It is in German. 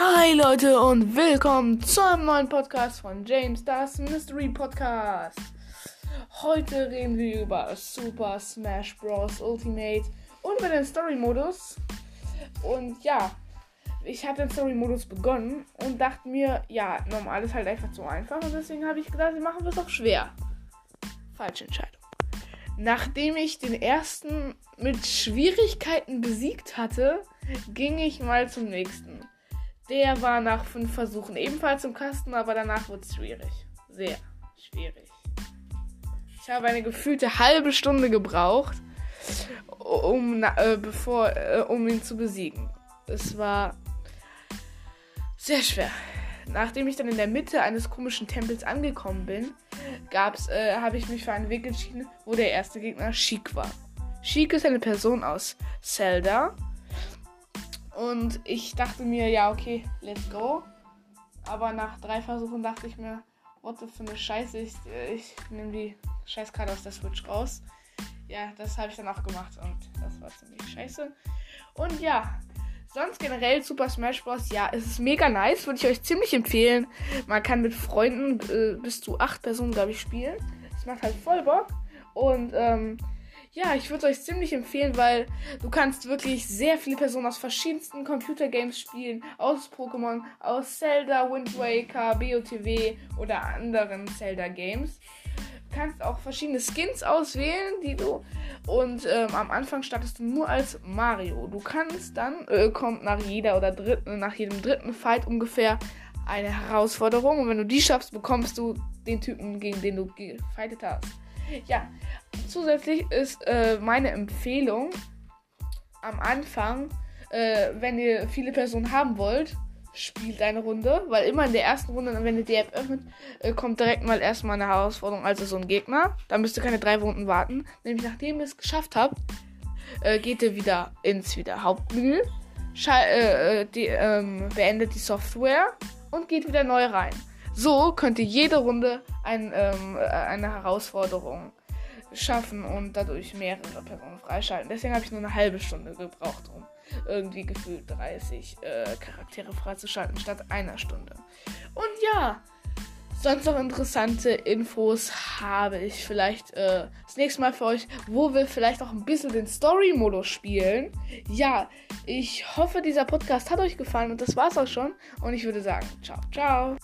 Hi Leute und willkommen zu einem neuen Podcast von James, das Mystery Podcast. Heute reden wir über Super Smash Bros. Ultimate und über den Story-Modus. Und ja, ich habe den Story-Modus begonnen und dachte mir, ja, normal ist halt einfach zu einfach und deswegen habe ich gedacht, wir machen es auch schwer. Falsche Entscheidung. Nachdem ich den ersten mit Schwierigkeiten besiegt hatte, ging ich mal zum nächsten. Der war nach fünf Versuchen ebenfalls im Kasten, aber danach wurde es schwierig. Sehr schwierig. Ich habe eine gefühlte halbe Stunde gebraucht, um, äh, bevor, äh, um ihn zu besiegen. Es war sehr schwer. Nachdem ich dann in der Mitte eines komischen Tempels angekommen bin, äh, habe ich mich für einen Weg entschieden, wo der erste Gegner Sheik war. Sheik ist eine Person aus Zelda, und ich dachte mir, ja, okay, let's go. Aber nach drei Versuchen dachte ich mir, what the für eine Scheiße. Ich, ich nehme die Scheißkarte aus der Switch raus. Ja, das habe ich dann auch gemacht und das war ziemlich scheiße. Und ja, sonst generell Super Smash Bros. Ja, es ist mega nice, würde ich euch ziemlich empfehlen. Man kann mit Freunden äh, bis zu acht Personen, glaube ich, spielen. Es macht halt voll Bock. Und ähm, ja, ich würde euch ziemlich empfehlen, weil du kannst wirklich sehr viele Personen aus verschiedensten Computergames spielen. Aus Pokémon, aus Zelda, Wind Waker, BOTW oder anderen Zelda-Games. Du kannst auch verschiedene Skins auswählen, die du. Und ähm, am Anfang startest du nur als Mario. Du kannst dann, äh, kommt nach jeder oder dritten, nach jedem dritten Fight ungefähr eine Herausforderung. Und wenn du die schaffst, bekommst du den Typen, gegen den du gefightet hast. Ja, zusätzlich ist äh, meine Empfehlung am Anfang, äh, wenn ihr viele Personen haben wollt, spielt eine Runde, weil immer in der ersten Runde, wenn ihr die App öffnet, äh, kommt direkt mal erstmal eine Herausforderung, also so ein Gegner. Da müsst ihr keine drei Runden warten. Nämlich nachdem ihr es geschafft habt, äh, geht ihr wieder ins wieder Hauptmenü, äh, die, ähm, beendet die Software und geht wieder neu rein. So könnt ihr jede Runde ein, ähm, äh, eine Herausforderung schaffen und dadurch mehrere Personen freischalten. Deswegen habe ich nur eine halbe Stunde gebraucht, um irgendwie gefühlt 30 äh, Charaktere freizuschalten statt einer Stunde. Und ja, sonst noch interessante Infos habe ich vielleicht äh, das nächste Mal für euch, wo wir vielleicht auch ein bisschen den Story-Modus spielen. Ja, ich hoffe, dieser Podcast hat euch gefallen und das war's auch schon. Und ich würde sagen, ciao, ciao.